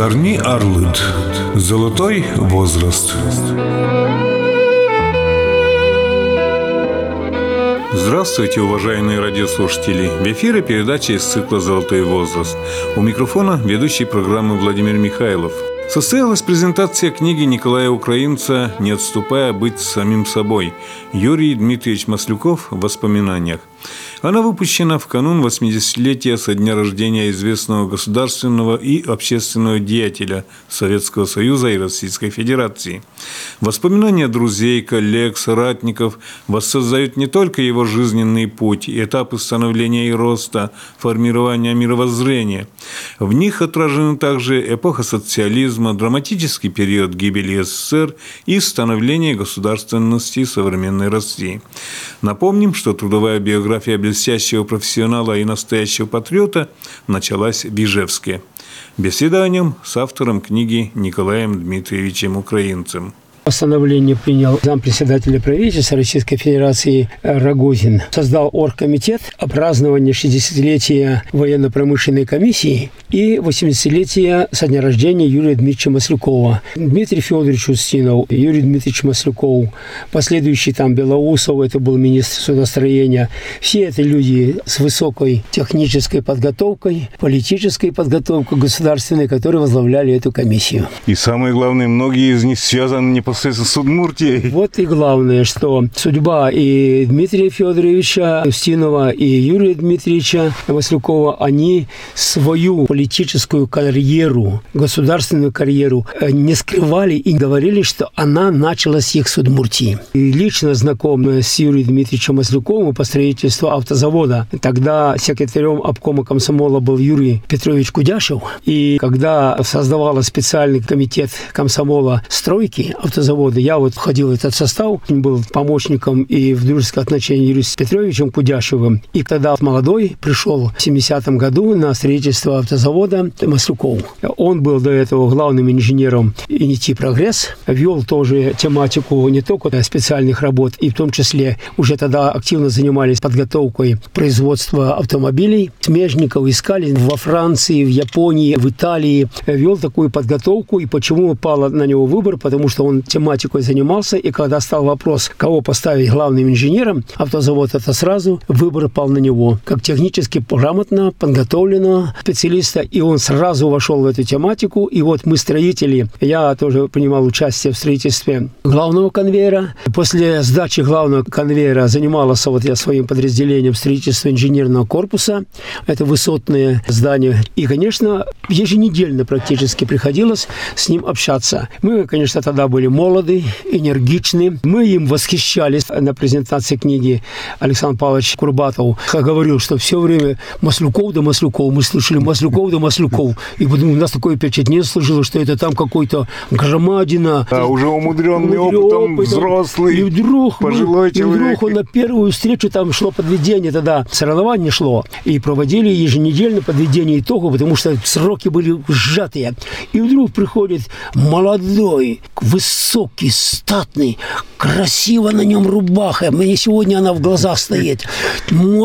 Зорни Арлыт. Золотой возраст. Здравствуйте, уважаемые радиослушатели! В эфире передача из цикла «Золотой возраст». У микрофона ведущий программы Владимир Михайлов – Состоялась презентация книги Николая Украинца «Не отступая быть самим собой» Юрий Дмитриевич Маслюков в воспоминаниях. Она выпущена в канун 80-летия со дня рождения известного государственного и общественного деятеля Советского Союза и Российской Федерации. Воспоминания друзей, коллег, соратников воссоздают не только его жизненный путь, этапы становления и роста, формирования мировоззрения. В них отражены также эпоха социализма, драматический период гибели СССР и становление государственности современной России. Напомним, что трудовая биография блестящего профессионала и настоящего патриота началась в Ижевске. Беседа о с автором книги Николаем Дмитриевичем Украинцем. Постановление принял зампредседателя правительства Российской Федерации Рогозин. Создал оргкомитет о праздновании 60-летия военно-промышленной комиссии и 80-летия со дня рождения Юрия Дмитриевича Маслюкова. Дмитрий Федорович Устинов, Юрий Дмитриевич Маслюков, последующий там Белоусов, это был министр судостроения. Все это люди с высокой технической подготовкой, политической подготовкой государственной, которые возглавляли эту комиссию. И самое главное, многие из них связаны непосредственно непосредственно с Удмуртией. Вот и главное, что судьба и Дмитрия Федоровича Устинова, и Юрия Дмитриевича Маслюкова, они свою политическую карьеру, государственную карьеру э, не скрывали и говорили, что она началась их с Удмуртии. И лично знаком с Юрием Дмитриевичем Маслюковым по строительству автозавода. Тогда секретарем обкома комсомола был Юрий Петрович Кудяшев. И когда создавала специальный комитет комсомола стройки автозавода, завода. Я вот входил в этот состав, был помощником и в дружеских отношениях Юрием Петровичем Кудяшевым. И когда молодой пришел в 70-м году на строительство автозавода Маслюков. Он был до этого главным инженером «Инити Прогресс», вел тоже тематику не только специальных работ, и в том числе уже тогда активно занимались подготовкой производства автомобилей. Смежников искали во Франции, в Японии, в Италии. Вел такую подготовку, и почему пал на него выбор? Потому что он тематикой занимался, и когда стал вопрос, кого поставить главным инженером, автозавод это сразу, выбор пал на него. Как технически грамотно, подготовленного специалиста, и он сразу вошел в эту тематику. И вот мы строители, я тоже принимал участие в строительстве главного конвейера. После сдачи главного конвейера занимался вот я своим подразделением строительства инженерного корпуса. Это высотные здания. И, конечно, еженедельно практически приходилось с ним общаться. Мы, конечно, тогда были молоды, энергичны. Мы им восхищались на презентации книги Александр Павлович Курбатов. Говорил, что все время Маслюков да Маслюков. Мы слышали Маслюков да Маслюков. И потом у нас такое впечатление сложилось, что это там какой-то громадина. Да, уже умудренный, опытом, опытом, взрослый, и вдруг, пожилой мы, человек. И вдруг он на первую встречу, там шло подведение тогда, соревнование шло. И проводили еженедельно подведение итогов, потому что сроки были сжатые. И вдруг приходит молодой, высокий, статный, красиво на нем рубаха. Мне сегодня она в глазах стоит.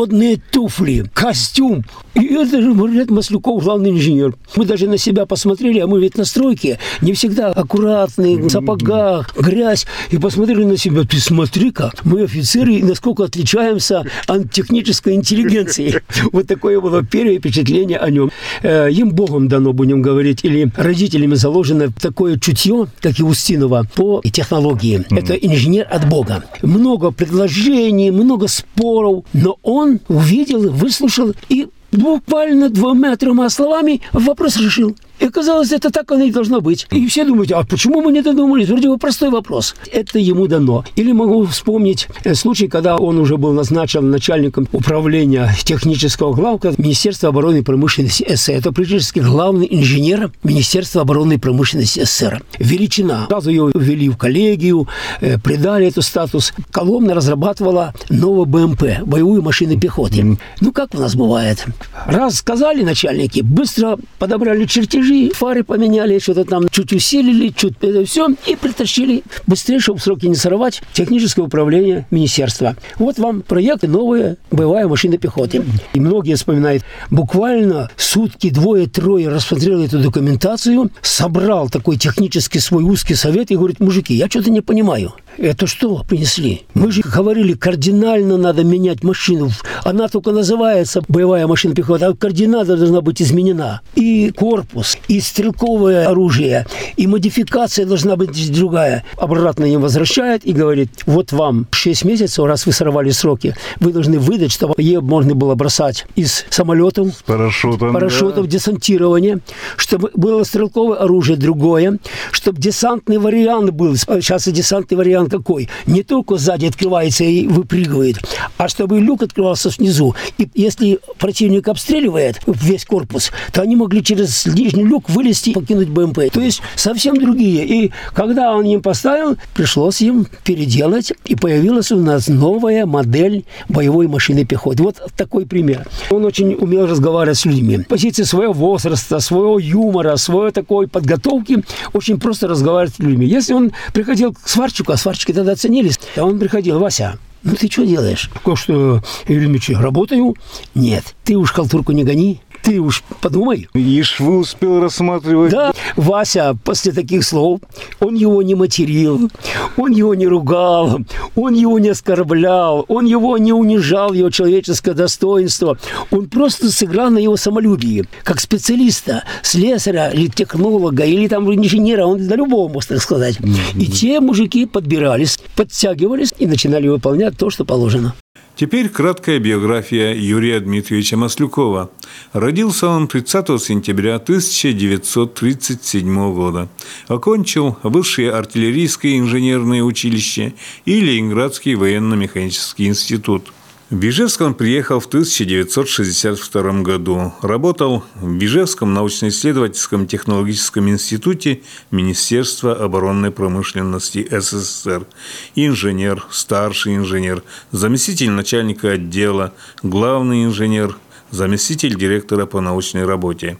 Модные туфли, костюм. И это же Маргарет Маслюков, главный инженер. Мы даже на себя посмотрели, а мы ведь на стройке не всегда аккуратные, в сапогах, грязь. И посмотрели на себя. Ты смотри-ка, мы офицеры, и насколько отличаемся от технической интеллигенции. Вот такое было первое впечатление о нем. Э, им Богом дано, будем говорить, или родителями заложено такое чутье, как и Устинова, по технологии. Это инженер от Бога. Много предложений, много споров, но он увидел, выслушал и буквально двумя-тремя словами вопрос решил. И казалось, это так оно и должно быть. И все думают, а почему мы не додумались? Вроде бы простой вопрос. Это ему дано. Или могу вспомнить э, случай, когда он уже был назначен начальником управления технического главка Министерства обороны и промышленности СССР. Это практически главный инженер Министерства обороны и промышленности СССР. Величина. Сразу ее ввели в коллегию, э, придали эту статус. Коломна разрабатывала новую БМП, боевую машину пехоты. Ну, как у нас бывает? Раз сказали начальники, быстро подобрали чертежи, чертежи, фары поменяли, что-то там чуть усилили, чуть это все, и притащили быстрее, чтобы сроки не сорвать, техническое управление министерства. Вот вам проект новая боевая машина пехоты. И многие вспоминают, буквально сутки, двое-трое рассмотрел эту документацию, собрал такой технический свой узкий совет и говорит, мужики, я что-то не понимаю. Это что принесли? Мы же говорили, кардинально надо менять машину. Она только называется боевая машина пехоты, а кардинально должна быть изменена. И корпус, и стрелковое оружие, и модификация должна быть другая. Обратно им возвращает и говорит, вот вам 6 месяцев, раз вы сорвали сроки, вы должны выдать, чтобы ее можно было бросать из самолетов, С парашютом, парашютов, да. десантирования, чтобы было стрелковое оружие другое, чтобы десантный вариант был. Сейчас и десантный вариант какой? Не только сзади открывается и выпрыгивает, а чтобы люк открывался снизу. И если противник обстреливает весь корпус, то они могли через нижний люк вылезти и покинуть БМП. То есть совсем другие. И когда он им поставил, пришлось им переделать, и появилась у нас новая модель боевой машины пехоты. Вот такой пример. Он очень умел разговаривать с людьми. Позиции своего возраста, своего юмора, своей такой подготовки, очень просто разговаривать с людьми. Если он приходил к сварщику, а сварщики тогда ценились, а он приходил, Вася, ну ты что делаешь? Как что, Юрий Ильич, работаю? Нет, ты уж халтурку не гони, ты уж подумай. И швы успел рассматривать. Да, Вася после таких слов, он его не материл, он его не ругал, он его не оскорблял, он его не унижал, его человеческое достоинство. Он просто сыграл на его самолюбии, как специалиста, слесаря или технолога, или там инженера, он на любого может так сказать. И те мужики подбирались, подтягивались и начинали выполнять то, что положено. Теперь краткая биография Юрия Дмитриевича Маслюкова. Родился он 30 сентября 1937 года. Окончил Высшее артиллерийское инженерное училище и Ленинградский военно-механический институт. В Бежевск он приехал в 1962 году. Работал в Бежевском научно-исследовательском технологическом институте Министерства оборонной промышленности СССР. Инженер, старший инженер, заместитель начальника отдела, главный инженер, заместитель директора по научной работе.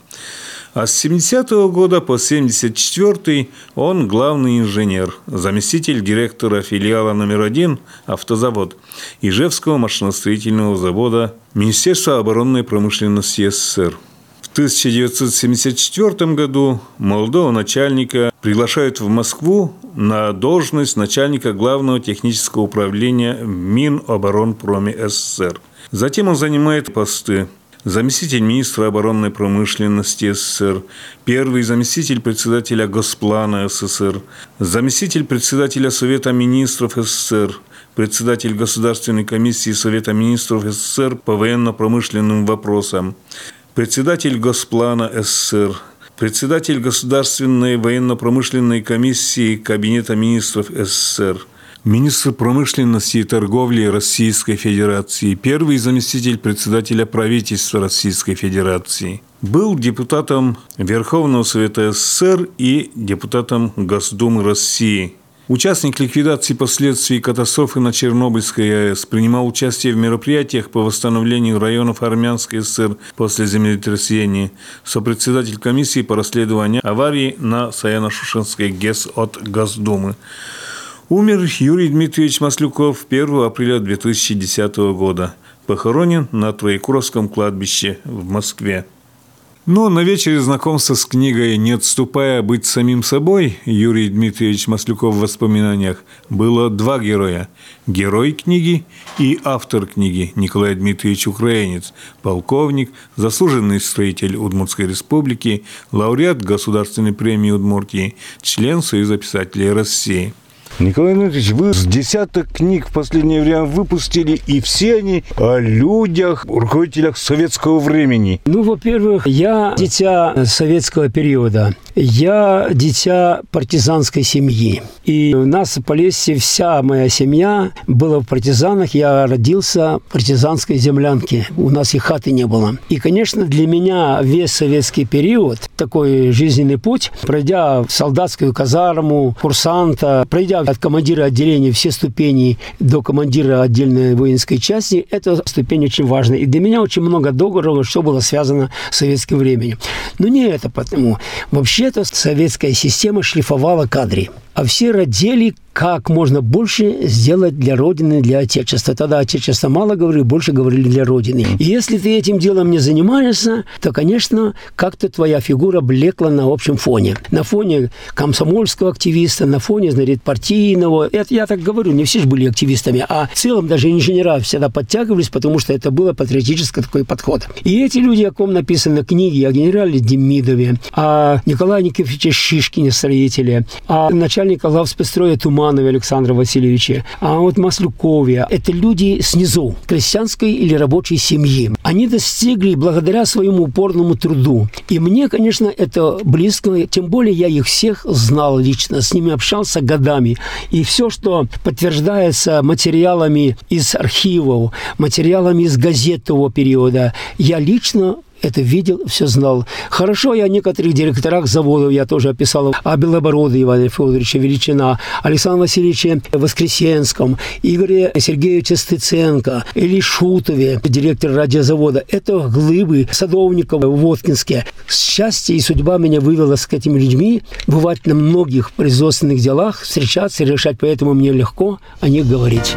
А с 70 -го года по 74 он главный инженер, заместитель директора филиала номер один «Автозавод» Ижевского машиностроительного завода Министерства оборонной промышленности СССР. В 1974 году молодого начальника приглашают в Москву на должность начальника главного технического управления в Миноборонпроме СССР. Затем он занимает посты заместитель министра оборонной промышленности СССР, первый заместитель председателя Госплана СССР, заместитель председателя Совета министров СССР, председатель Государственной комиссии Совета министров СССР по военно-промышленным вопросам, председатель Госплана СССР, председатель Государственной военно-промышленной комиссии Кабинета министров СССР – Министр промышленности и торговли Российской Федерации, первый заместитель председателя правительства Российской Федерации. Был депутатом Верховного Совета СССР и депутатом Госдумы России. Участник ликвидации последствий катастрофы на Чернобыльской АЭС принимал участие в мероприятиях по восстановлению районов Армянской ССР после землетрясения, сопредседатель комиссии по расследованию аварии на Саяно-Шушенской ГЭС от Госдумы. Умер Юрий Дмитриевич Маслюков 1 апреля 2010 года. Похоронен на Троекуровском кладбище в Москве. Но на вечере знакомства с книгой «Не отступая быть самим собой» Юрий Дмитриевич Маслюков в воспоминаниях было два героя. Герой книги и автор книги Николай Дмитриевич Украинец, полковник, заслуженный строитель Удмуртской республики, лауреат Государственной премии Удмуртии, член Союза писателей России – Николай Дмитриевич, вы с десяток книг в последнее время выпустили, и все они о людях, руководителях советского времени. Ну, во-первых, я дитя советского периода. Я дитя партизанской семьи. И у нас в Полесье вся моя семья была в партизанах. Я родился в партизанской землянке. У нас и хаты не было. И, конечно, для меня весь советский период, такой жизненный путь, пройдя в солдатскую казарму, курсанта, пройдя от командира отделения все ступени до командира отдельной воинской части, эта ступень очень важна. И для меня очень много договоров, что было связано с советским временем. Но не это потому. Вообще-то советская система шлифовала кадры а все родили как можно больше сделать для Родины, для Отечества. Тогда Отечество мало говорили, больше говорили для Родины. И если ты этим делом не занимаешься, то, конечно, как-то твоя фигура блекла на общем фоне. На фоне комсомольского активиста, на фоне, значит, партийного. Это я так говорю, не все же были активистами, а в целом даже инженера всегда подтягивались, потому что это было патриотический такой подход. И эти люди, о ком написаны книги, о генерале Демидове, о Николае Никифоровиче Шишкине, строителе, о начальнике главспецстроя Туман Романове Александра Васильевича, а вот Маслюкове. Это люди снизу, крестьянской или рабочей семьи. Они достигли благодаря своему упорному труду. И мне, конечно, это близко, тем более я их всех знал лично, с ними общался годами. И все, что подтверждается материалами из архивов, материалами из газет того периода, я лично это видел, все знал. Хорошо, я о некоторых директорах заводов я тоже описал. О Белобороде Иване Федоровиче Величина, Александре Васильевиче Воскресенском, Игоре Сергеевиче Стыценко, Или Шутове, директор радиозавода. Это глыбы садовников в Воткинске. Счастье и судьба меня вывела с этими людьми, бывать на многих производственных делах, встречаться решать, поэтому мне легко о них говорить.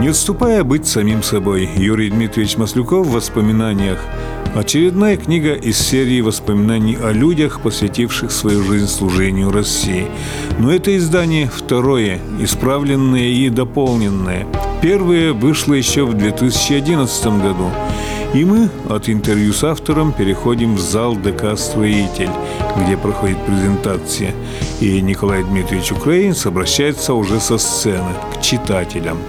Не отступая быть самим собой, Юрий Дмитриевич Маслюков в воспоминаниях. Очередная книга из серии воспоминаний о людях, посвятивших свою жизнь служению России. Но это издание второе, исправленное и дополненное. Первое вышло еще в 2011 году. И мы от интервью с автором переходим в зал ДК «Строитель», где проходит презентация. И Николай Дмитриевич Украинец обращается уже со сцены к читателям –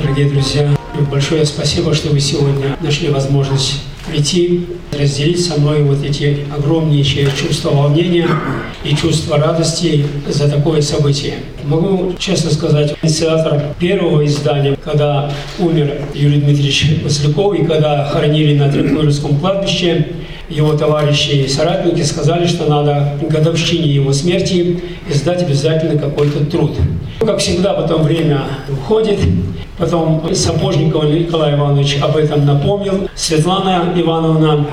Дорогие друзья, большое спасибо, что вы сегодня нашли возможность прийти, разделить со мной вот эти огромнейшие чувства волнения и чувства радости за такое событие. Могу честно сказать, инициатор первого издания, когда умер Юрий Дмитриевич Масляков и когда хоронили на Трикуровском кладбище, его товарищи и соратники сказали, что надо к годовщине его смерти издать обязательно какой-то труд. Как всегда, потом время уходит, потом Сапожников Николай Иванович об этом напомнил, Светлана Ивановна,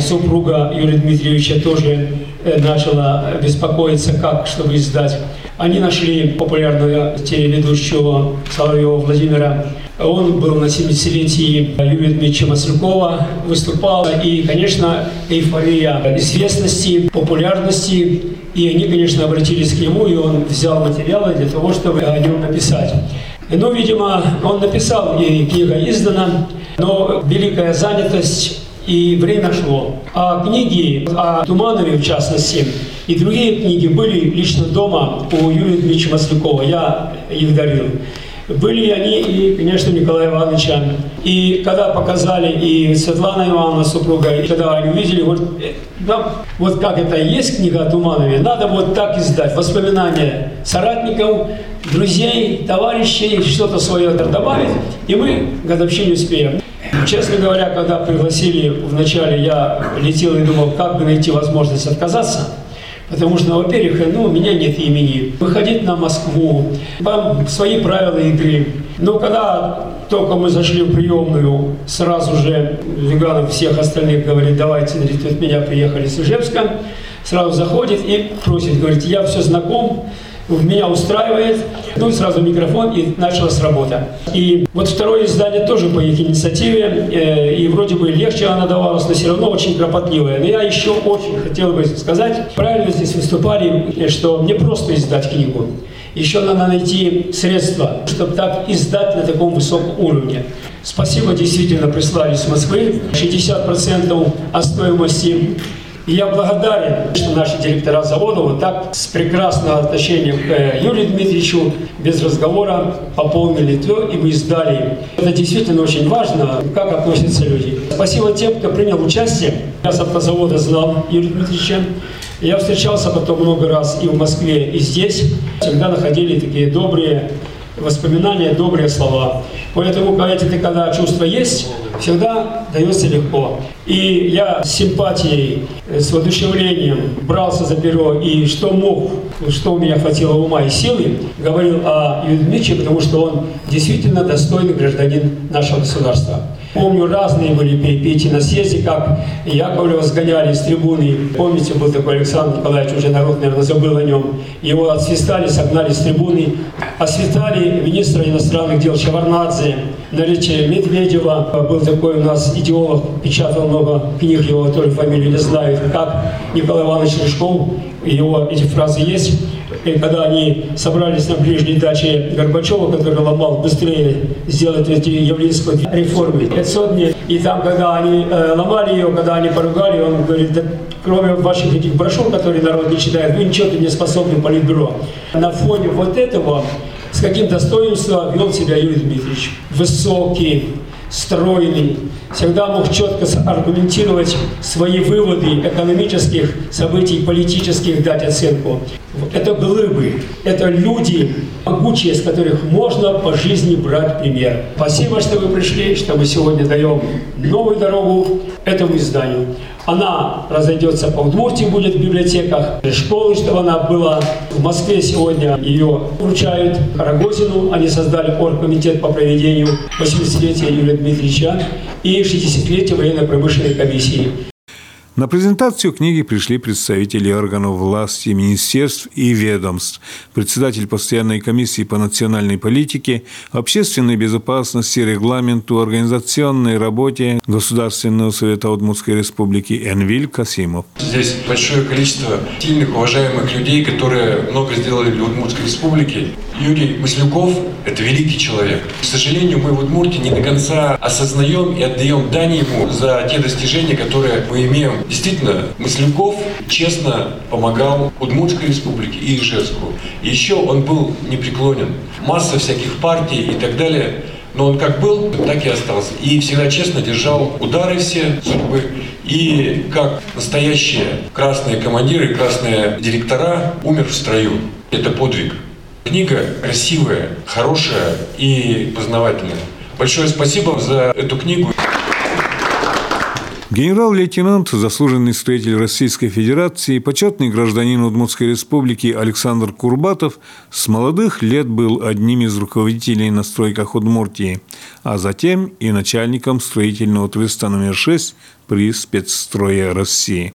супруга Юрия Дмитриевича, тоже э, начала беспокоиться, как, чтобы издать. Они нашли популярного телеведущего Соловьева Владимира он был на 70-летии Юрия Дмитриевича Маслюкова, выступал. И, конечно, эйфория известности, популярности. И они, конечно, обратились к нему, и он взял материалы для того, чтобы о нем написать. Ну, видимо, он написал, и книга издана, но великая занятость и время шло. А книги о Туманове, в частности, и другие книги были лично дома у Юрия Дмитриевича Маслякова. Я их дарил. Были они и, конечно, Николая Ивановича. И когда показали и Светлана Ивановна, супруга, и когда они увидели, вот, да, вот как это есть книга о Туманове, надо вот так издать. Воспоминания соратников, друзей, товарищей, что-то свое добавить, и мы годовщине успеем. Честно говоря, когда пригласили вначале, я летел и думал, как бы найти возможность отказаться – Потому что, во-первых, ну, у меня нет имени. Выходить на Москву, там свои правила игры. Но когда только мы зашли в приемную, сразу же Веганов всех остальных говорит, давайте, говорит, от меня приехали с Ижевска, сразу заходит и просит, говорит, я все знаком, меня устраивает. Ну, сразу микрофон, и началась работа. И вот второе издание тоже по их инициативе, э, и вроде бы легче она давалась, но все равно очень кропотливая. Но я еще очень хотел бы сказать, правильно здесь выступали, что не просто издать книгу. Еще надо найти средства, чтобы так издать на таком высоком уровне. Спасибо, действительно прислали с Москвы. 60% от стоимости и я благодарен, что наши директора завода вот так с прекрасным отношением к э, Юрию Дмитриевичу без разговора пополнили то, и мы сдали. Это действительно очень важно, как относятся люди. Спасибо тем, кто принял участие. Я с автозавода знал Юрия Дмитриевича. Я встречался потом много раз и в Москве, и здесь. Всегда находили такие добрые воспоминания, добрые слова. Поэтому, говорите, ты когда чувство есть, всегда дается легко. И я с симпатией, с воодушевлением брался за перо, и что мог, что у меня хватило ума и силы, говорил о Юрии потому что он действительно достойный гражданин нашего государства. Помню, разные были перепития на съезде, как Яковлева сгоняли с трибуны. Помните, был такой Александр Николаевич, уже народ, наверное, забыл о нем. Его отсвистали, согнали с трибуны. Освистали министра иностранных дел Шеварнадзе, наличие Медведева. Был такой у нас идеолог, печатал много книг, его тоже фамилию не знаю. Как Николай Иванович Рыжков, его эти фразы есть. И когда они собрались на ближней даче Горбачева, который ломал быстрее сделать эти явлинские реформы, 500 дней. И там, когда они э, ломали ее, когда они поругали, он говорит, да, кроме ваших этих брошюр, которые народ не читает, вы ничего не способны политбюро. На фоне вот этого с каким достоинством вел себя Юрий Дмитриевич. Высокий, стройный, всегда мог четко аргументировать свои выводы экономических событий, политических, дать оценку. Это глыбы, это люди, могучие, с которых можно по жизни брать пример. Спасибо, что вы пришли, что мы сегодня даем новую дорогу этому изданию. Она разойдется по Удмуртии, будет в библиотеках школы, чтобы она была. В Москве сегодня ее вручают Рогозину. Они создали оргкомитет по проведению 80-летия Юрия Дмитриевича и 60-летия военно-промышленной комиссии. На презентацию книги пришли представители органов власти, министерств и ведомств, председатель постоянной комиссии по национальной политике, общественной безопасности, регламенту, организационной работе Государственного совета Удмуртской республики Энвиль Касимов. Здесь большое количество сильных, уважаемых людей, которые много сделали для Удмуртской республики. Юрий Маслюков – это великий человек. К сожалению, мы в Удмуртии не до конца осознаем и отдаем дань ему за те достижения, которые мы имеем Действительно, Масляков честно помогал Удмуртской республике и Ижевску. Еще он был непреклонен. Масса всяких партий и так далее. Но он как был, так и остался. И всегда честно держал удары все судьбы. И как настоящие красные командиры, красные директора умер в строю. Это подвиг. Книга красивая, хорошая и познавательная. Большое спасибо за эту книгу. Генерал-лейтенант, заслуженный строитель Российской Федерации, почетный гражданин Удмуртской Республики Александр Курбатов с молодых лет был одним из руководителей на стройках Удмуртии, а затем и начальником строительного треста номер 6 при спецстрое России.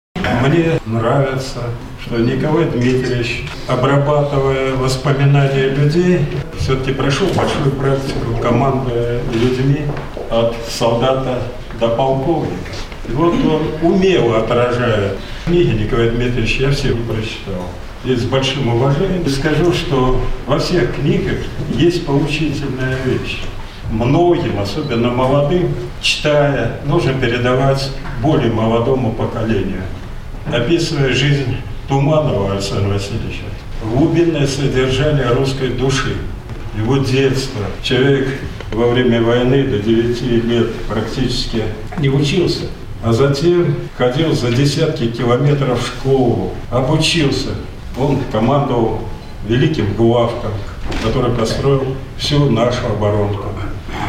Мне нравится, что Николай Дмитриевич, обрабатывая воспоминания людей, все-таки прошел большую практику, командуя людьми от солдата до полковника. И вот он умело отражает книги Николая Дмитриевича, я все прочитал. И с большим уважением скажу, что во всех книгах есть поучительная вещь. Многим, особенно молодым, читая, нужно передавать более молодому поколению. Описывая жизнь Туманова Александра Васильевича, глубинное содержание русской души, его детство. Человек во время войны до 9 лет практически не учился а затем ходил за десятки километров в школу, обучился. Он командовал великим главком, который построил всю нашу оборонку.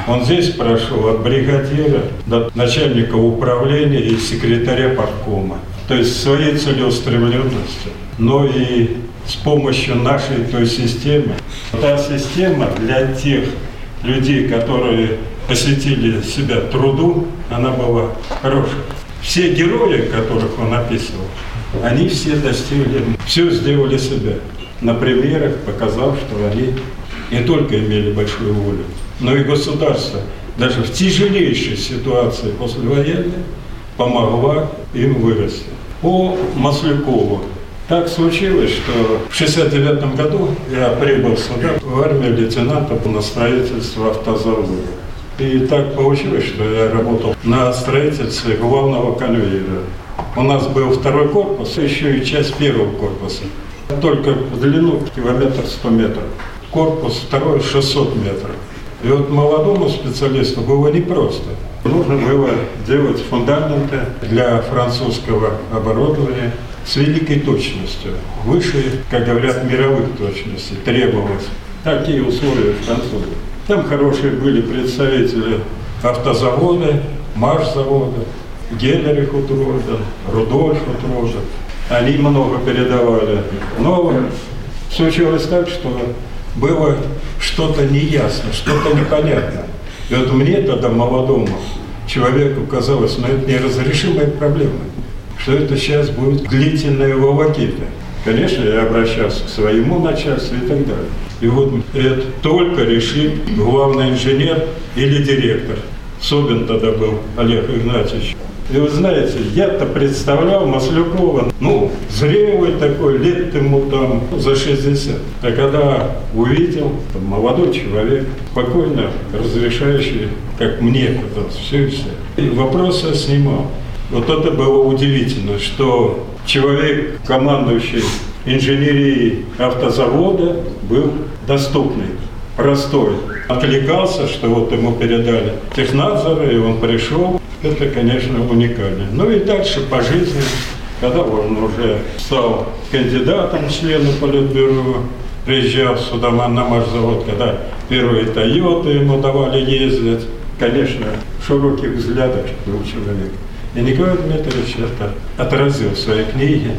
Он здесь прошел от бригадира до начальника управления и секретаря парткома. То есть своей целеустремленностью, но и с помощью нашей той системы. Та система для тех людей, которые посвятили себя труду, она была хорошая. Все герои, которых он описывал, они все достигли, все сделали себя. На примерах показав, что они не только имели большую волю, но и государство даже в тяжелейшей ситуации послевоенной помогла им вырасти. По Маслякову так случилось, что в 69 году я прибыл сюда в армию лейтенанта на строительство автозавода. И так получилось, что я работал на строительстве главного конвейера. У нас был второй корпус, еще и часть первого корпуса. Только в длину километр сто метров. Корпус второй 600 метров. И вот молодому специалисту было непросто. Нужно было делать фундаменты для французского оборудования с великой точностью. Выше, как говорят, мировых точностей требовалось. Такие условия французов. Там хорошие были представители автозавода, Марш-завода, Геллерих Утрожен, Рудольф Утрожен. Они много передавали. Но случилось так, что было что-то неясно, что-то непонятно. И вот мне тогда, молодому человеку, казалось, ну это неразрешимая проблема, что это сейчас будет длительная волокита. Конечно, я обращался к своему начальству и так далее. И вот это только решит главный инженер или директор. Собин тогда был Олег Игнатьевич. И вы знаете, я-то представлял Маслюкова, ну, зрелый такой, лет ему там за 60. А когда увидел, там, молодой человек, спокойно разрешающий, как мне казалось, все и все. И вопросы снимал. Вот это было удивительно, что человек, командующий инженерией автозавода, был доступный, простой. Откликался, что вот ему передали технадзоры, и он пришел. Это, конечно, уникально. Ну и дальше по жизни, когда он уже стал кандидатом в члены Политбюро, приезжал сюда на маршзавод, когда первые Тойоты ему давали ездить. Конечно, в широких взглядах был человек. И Николай Дмитриевич это отразил в своей книге.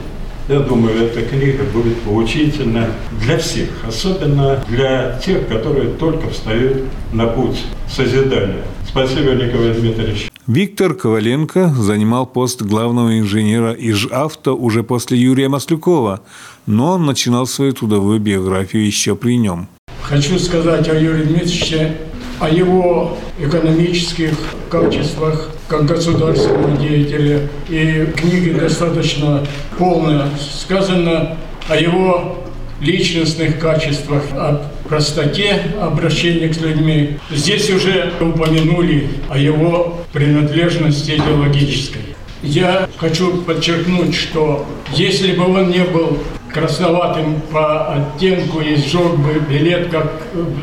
Я думаю, эта книга будет поучительна для всех, особенно для тех, которые только встают на путь созидания. Спасибо, Николай Дмитриевич. Виктор Коваленко занимал пост главного инженера ИЖАВТО уже после Юрия Маслюкова, но он начинал свою трудовую биографию еще при нем. Хочу сказать о Юрии Дмитриевиче, о его экономических качествах как государственного деятеля. И в книге достаточно полно сказано о его личностных качествах, о простоте обращения с людьми. Здесь уже упомянули о его принадлежности идеологической. Я хочу подчеркнуть, что если бы он не был красноватым по оттенку и сжег бы билет, как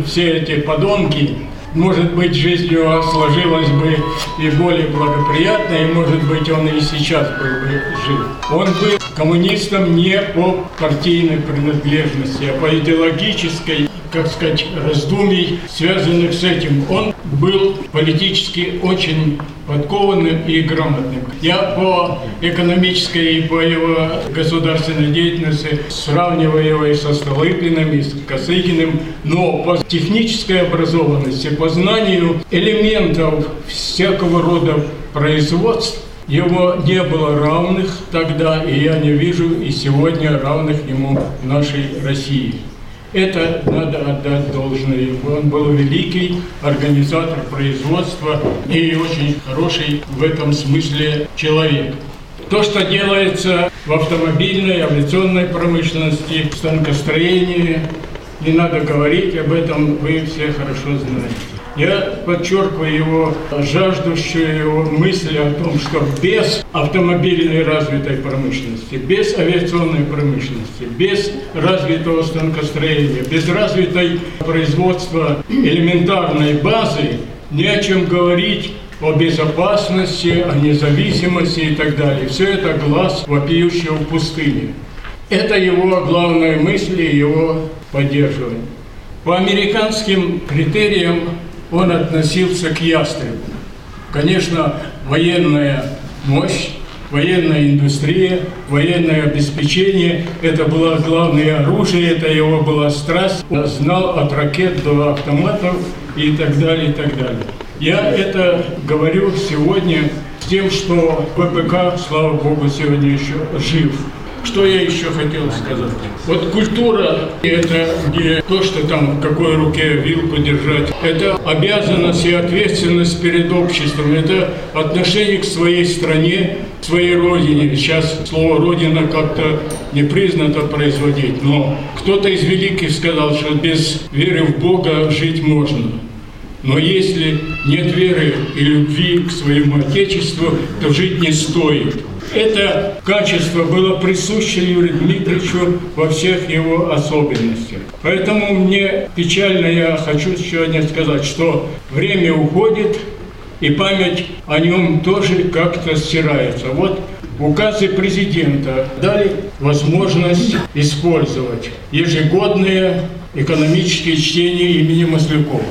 все эти подонки, может быть, жизнь его сложилась бы и более благоприятно, и, может быть, он и сейчас был бы жив. Он был коммунистом не по партийной принадлежности, а по идеологической, как сказать, раздумий, связанных с этим. Он был политически очень подкованным и грамотным. Я по экономической и по его государственной деятельности сравниваю его и со Столыпиным, и с Косыгиным, но по технической образованности, по знанию элементов всякого рода производств, его не было равных тогда, и я не вижу и сегодня равных ему в нашей России. Это надо отдать должное. Он был великий организатор производства и очень хороший в этом смысле человек. То, что делается в автомобильной, авиационной промышленности, станкостроении, не надо говорить об этом, вы все хорошо знаете. Я подчеркиваю его жаждущую его мысли о том, что без автомобильной развитой промышленности, без авиационной промышленности, без развитого станкостроения, без развитой производства элементарной базы не о чем говорить о безопасности, о независимости и так далее. Все это глаз вопиющего в пустыне. Это его главная мысль и его поддерживание. По американским критериям он относился к ястребу. Конечно, военная мощь, военная индустрия, военное обеспечение – это было главное оружие, это его была страсть. Он знал от ракет до автоматов и так далее, и так далее. Я это говорю сегодня тем, что ВПК, слава Богу, сегодня еще жив. Что я еще хотел сказать? Вот культура – это не то, что там в какой руке вилку держать. Это обязанность и ответственность перед обществом. Это отношение к своей стране, к своей родине. Сейчас слово «родина» как-то не признато производить. Но кто-то из великих сказал, что без веры в Бога жить можно. Но если нет веры и любви к своему Отечеству, то жить не стоит. Это качество было присуще Юрию Дмитриевичу во всех его особенностях. Поэтому мне печально, я хочу сегодня сказать, что время уходит, и память о нем тоже как-то стирается. Вот указы президента дали возможность использовать ежегодные экономические чтения имени Маслякова.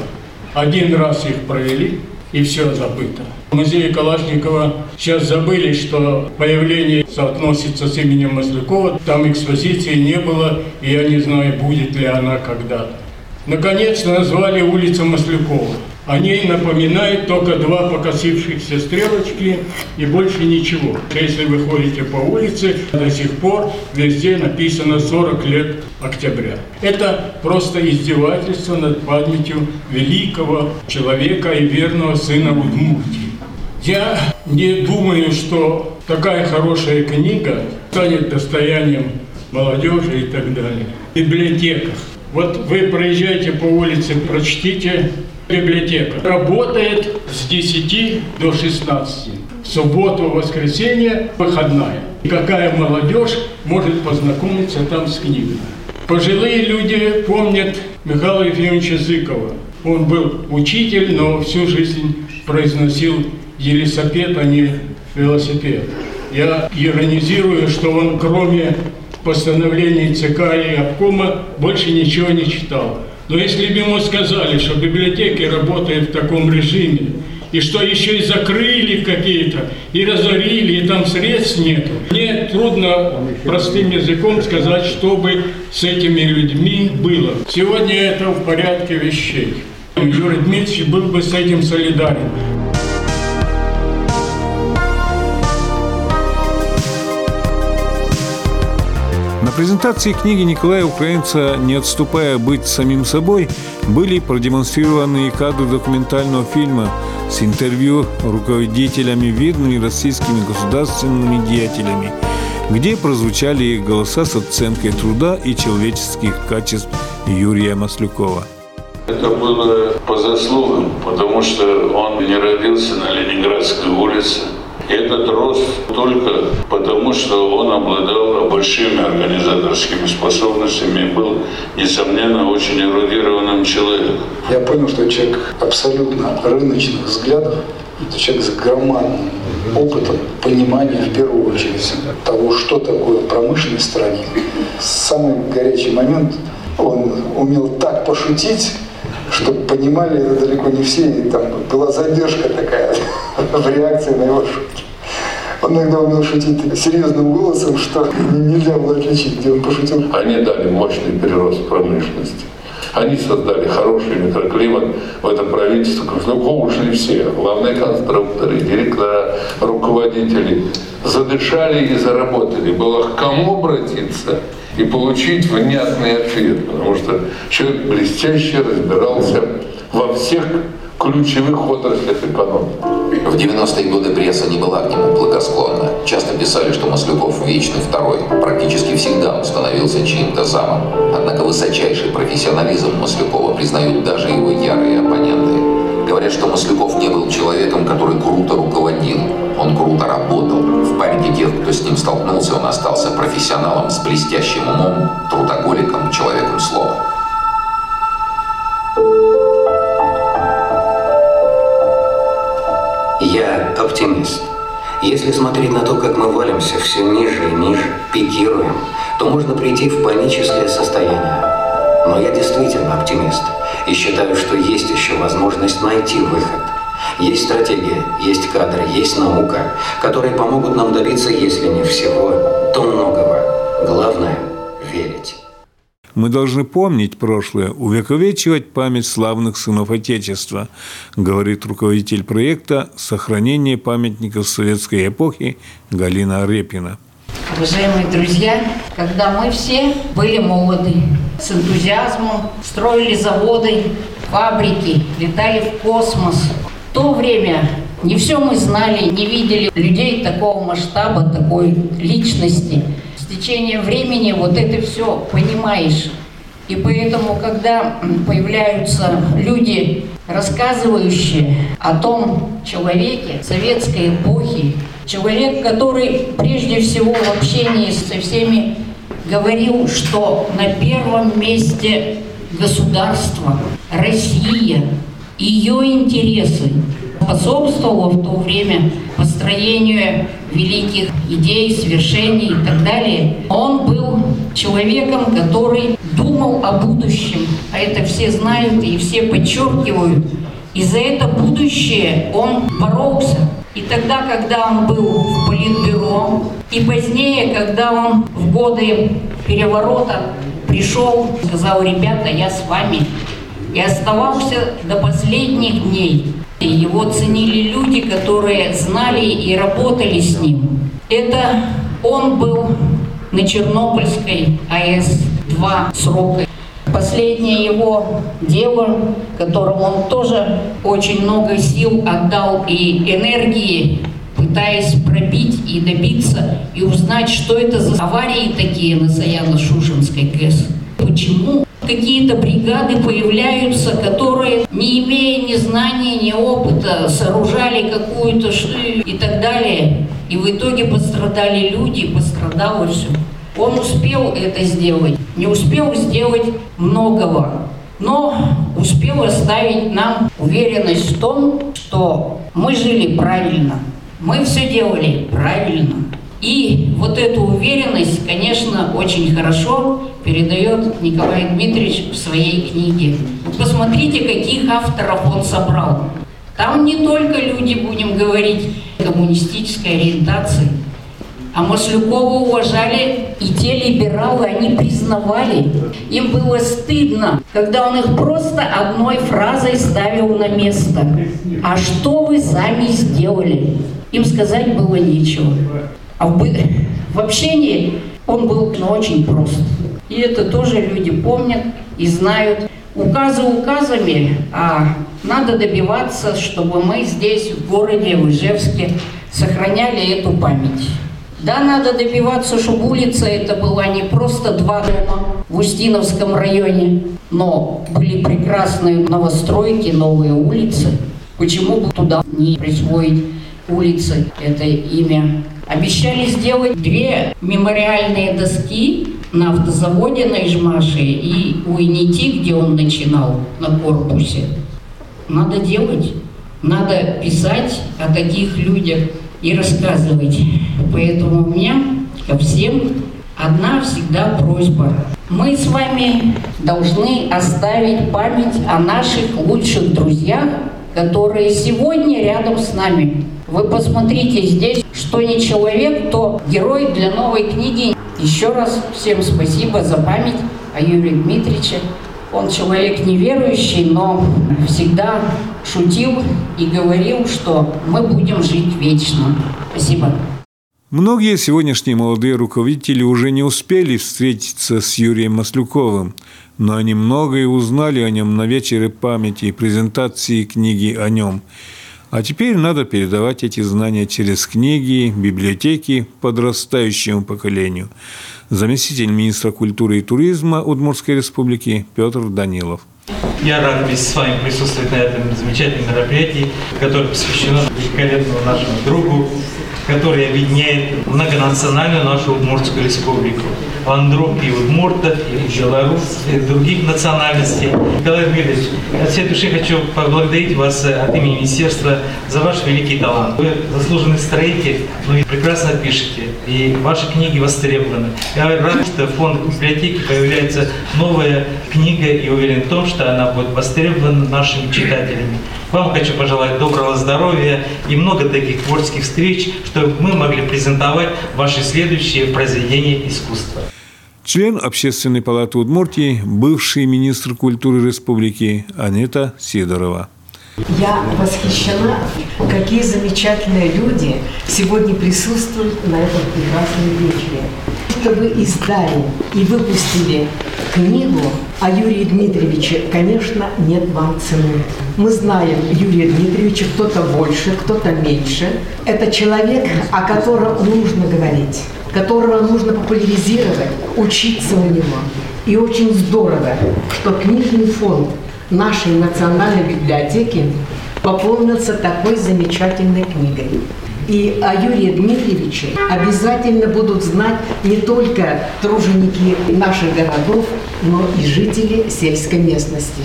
Один раз их провели, и все забыто. В музее Калашникова сейчас забыли, что появление соотносится с именем Маслякова. Там экспозиции не было, и я не знаю, будет ли она когда-то. Наконец назвали улицу Маслякова. О ней напоминает только два покосившихся стрелочки и больше ничего. Если вы ходите по улице, до сих пор везде написано 40 лет октября. Это просто издевательство над памятью великого человека и верного сына Удмуртии. Я не думаю, что такая хорошая книга станет достоянием молодежи и так далее. В библиотеках. Вот вы проезжаете по улице, прочтите библиотека. Работает с 10 до 16. В субботу, воскресенье, выходная. И какая молодежь может познакомиться там с книгами. Пожилые люди помнят Михаила Ефимовича Зыкова. Он был учитель, но всю жизнь произносил велосипед, а не велосипед. Я иронизирую, что он кроме постановлений ЦК и обкома больше ничего не читал. Но если бы ему сказали, что библиотеки работают в таком режиме, и что еще и закрыли какие-то, и разорили, и там средств нет, мне трудно простым языком сказать, что бы с этими людьми было. Сегодня это в порядке вещей. Юрий Дмитриевич был бы с этим солидарен. Презентации книги Николая Украинца «Не отступая быть самим собой» были продемонстрированы кадры документального фильма с интервью руководителями видными российскими государственными деятелями, где прозвучали их голоса с оценкой труда и человеческих качеств Юрия Маслюкова. Это было по заслугам, потому что он не родился на Ленинградской улице, этот рост только потому, что он обладал большими организаторскими способностями и был, несомненно, очень эрудированным человеком. Я понял, что человек абсолютно рыночных взглядов, это человек с громадным опытом, пониманием в первую очередь того, что такое промышленность в. Самый горячий момент он умел так пошутить, чтобы понимали это далеко не все, и там была задержка такая в реакции на его шутки. Он иногда умел шутить серьезным голосом, что нельзя было отличить, где он пошутил. Они дали мощный прирост промышленности. Они создали хороший микроклимат в этом правительстве. Ну, ушли все. Главные конструкторы, директора, руководители. Задышали и заработали. Было к кому обратиться и получить внятный ответ. Потому что человек блестяще разбирался во всех ключевых отраслях экономики. В 90-е годы пресса не была к нему благосклонна. Часто писали, что Маслюков вечный второй. Практически всегда он становился чьим-то замом. Однако высочайший профессионализм Маслюкова признают даже его ярые оппоненты. Говорят, что Маслюков не был человеком, который круто руководил. Он круто работал. В памяти тех, кто с ним столкнулся, он остался профессионалом с блестящим умом, трудоголиком, человеком слова. Если смотреть на то, как мы валимся все ниже и ниже, пикируем, то можно прийти в паническое состояние. Но я действительно оптимист и считаю, что есть еще возможность найти выход. Есть стратегия, есть кадры, есть наука, которые помогут нам добиться, если не всего, то многого. Главное. Мы должны помнить прошлое, увековечивать память славных сынов Отечества, говорит руководитель проекта «Сохранение памятников советской эпохи» Галина Арепина. Уважаемые друзья, когда мы все были молоды, с энтузиазмом строили заводы, фабрики, летали в космос, в то время не все мы знали, не видели людей такого масштаба, такой личности – течением времени вот это все понимаешь. И поэтому, когда появляются люди, рассказывающие о том человеке советской эпохи, человек, который прежде всего в общении со всеми говорил, что на первом месте государство, Россия, ее интересы, способствовало в то время построению великих идей, свершений и так далее. Он был человеком, который думал о будущем, а это все знают и все подчеркивают. И за это будущее он боролся. И тогда, когда он был в Политбюро, и позднее, когда он в годы переворота пришел, сказал, ребята, я с вами. И оставался до последних дней. Его ценили люди, которые знали и работали с ним. Это он был на Чернобыльской АЭС-2 срока. Последнее его дело, которому он тоже очень много сил отдал и энергии, пытаясь пробить и добиться, и узнать, что это за аварии такие на Саяно-Шушенской ГЭС. Почему какие-то бригады появляются, которые, не имея ни знаний, ни опыта, сооружали какую-то и так далее. И в итоге пострадали люди, пострадало все. Он успел это сделать, не успел сделать многого, но успел оставить нам уверенность в том, что мы жили правильно, мы все делали правильно. И вот эту уверенность, конечно, очень хорошо передает Николай Дмитриевич в своей книге. Посмотрите, каких авторов он собрал. Там не только люди, будем говорить, коммунистической ориентации, а Маслюкова уважали и те либералы, они признавали. Им было стыдно, когда он их просто одной фразой ставил на место. А что вы сами сделали? Им сказать было нечего. А в, в общении он был ну, очень прост. И это тоже люди помнят и знают. Указы указами, а надо добиваться, чтобы мы здесь, в городе, в Ижевске, сохраняли эту память. Да, надо добиваться, чтобы улица это была не просто два дома в Устиновском районе, но были прекрасные новостройки, новые улицы. Почему бы туда не присвоить улицы это имя? Обещали сделать две мемориальные доски на автозаводе на Ижмаше и у Инити, где он начинал, на корпусе. Надо делать, надо писать о таких людях и рассказывать. Поэтому у меня ко всем одна всегда просьба. Мы с вами должны оставить память о наших лучших друзьях, которые сегодня рядом с нами. Вы посмотрите здесь, что не человек, то герой для новой книги. Еще раз всем спасибо за память о Юрии Дмитриевиче. Он человек неверующий, но всегда шутил и говорил, что мы будем жить вечно. Спасибо. Многие сегодняшние молодые руководители уже не успели встретиться с Юрием Маслюковым, но они многое узнали о нем на вечере памяти и презентации книги о нем. А теперь надо передавать эти знания через книги, библиотеки подрастающему поколению. Заместитель министра культуры и туризма Удмуртской республики Петр Данилов. Я рад вместе с вами присутствовать на этом замечательном мероприятии, которое посвящено великолепному нашему другу, который объединяет многонациональную нашу Удмуртскую республику. Вандрук и удмуртов, и белорусов, и других национальностей. Николай Дмитриевич, от всей души хочу поблагодарить вас э, от имени Министерства за ваш великий талант. Вы заслуженный строитель, но и прекрасно пишете, и ваши книги востребованы. Я рад, что в фонд библиотеки появляется новая книга, и уверен в том, что она будет востребована нашими читателями. Вам хочу пожелать доброго здоровья и много таких творческих встреч, чтобы мы могли презентовать ваши следующие произведения искусства. Член Общественной палаты Удмуртии, бывший министр культуры республики Анета Сидорова. Я восхищена, какие замечательные люди сегодня присутствуют на этом прекрасном вечере. Что вы издали и выпустили книгу о Юрии Дмитриевиче, конечно, нет вам цены. Мы знаем Юрия Дмитриевича, кто-то больше, кто-то меньше. Это человек, о котором нужно говорить, которого нужно популяризировать, учиться у него. И очень здорово, что книжный фонд нашей национальной библиотеки пополнился такой замечательной книгой. И о Юрии Дмитриевиче обязательно будут знать не только труженики наших городов, но и жители сельской местности.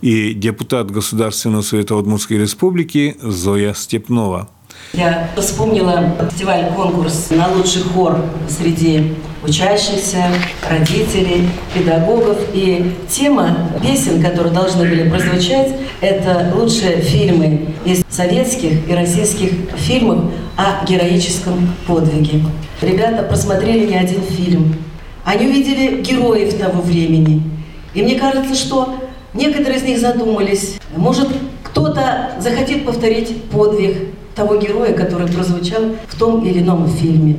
И депутат Государственного совета Удмуртской республики Зоя Степнова. Я вспомнила фестиваль-конкурс на лучший хор среди учащихся, родителей, педагогов. И тема песен, которые должны были прозвучать, это лучшие фильмы из советских и российских фильмов о героическом подвиге. Ребята просмотрели не один фильм. Они увидели героев того времени. И мне кажется, что некоторые из них задумались, может, кто-то захотит повторить подвиг того героя, который прозвучал в том или ином фильме.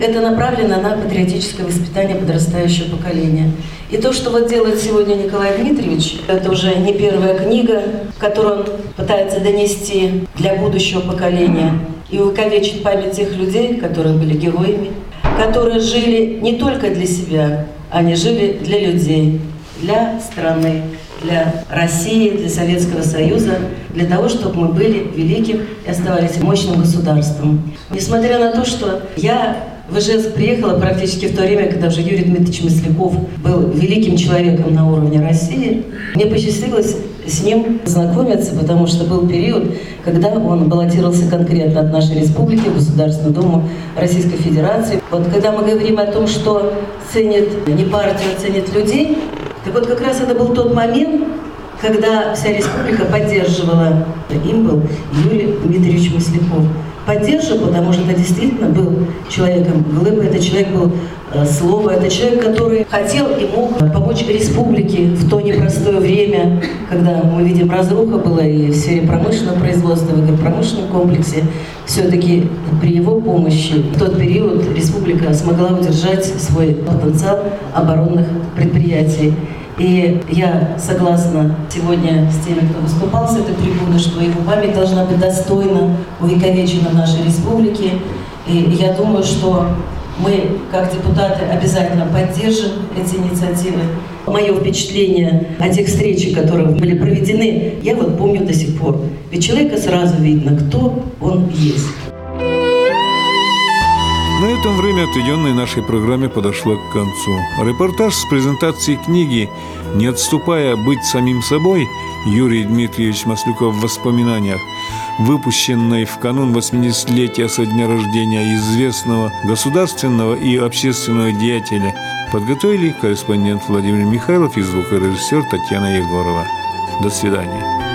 Это направлено на патриотическое воспитание подрастающего поколения. И то, что вот делает сегодня Николай Дмитриевич, это уже не первая книга, которую он пытается донести для будущего поколения и увековечить память тех людей, которые были героями, которые жили не только для себя, они жили для людей, для страны, для России, для Советского Союза, для того, чтобы мы были великим и оставались мощным государством. Несмотря на то, что я в Ижевск приехала практически в то время, когда уже Юрий Дмитриевич Масляков был великим человеком на уровне России. Мне посчастливилось с ним знакомиться, потому что был период, когда он баллотировался конкретно от нашей республики в Государственную Думу Российской Федерации. Вот когда мы говорим о том, что ценит не партию, а ценит людей, так вот как раз это был тот момент, когда вся республика поддерживала, им был Юрий Дмитриевич Масляков поддерживал, потому что это действительно был человеком глыбы, это человек был э, слово, это человек, который хотел и мог помочь республике в то непростое время, когда мы видим разруха была и в сфере промышленного производства, в промышленном комплексе. Все-таки при его помощи в тот период республика смогла удержать свой потенциал оборонных предприятий. И я согласна сегодня с теми, кто выступал с этой трибуны, что его память должна быть достойно увековечена в нашей республике. И я думаю, что мы, как депутаты, обязательно поддержим эти инициативы. Мое впечатление о тех встречах, которые были проведены, я вот помню до сих пор. Ведь человека сразу видно, кто он есть. Этом время, отведенное нашей программе, подошло к концу. Репортаж с презентацией книги «Не отступая быть самим собой» Юрий Дмитриевич Маслюков в воспоминаниях, выпущенной в канун 80-летия со дня рождения известного государственного и общественного деятеля, подготовили корреспондент Владимир Михайлов и звукорежиссер Татьяна Егорова. До свидания.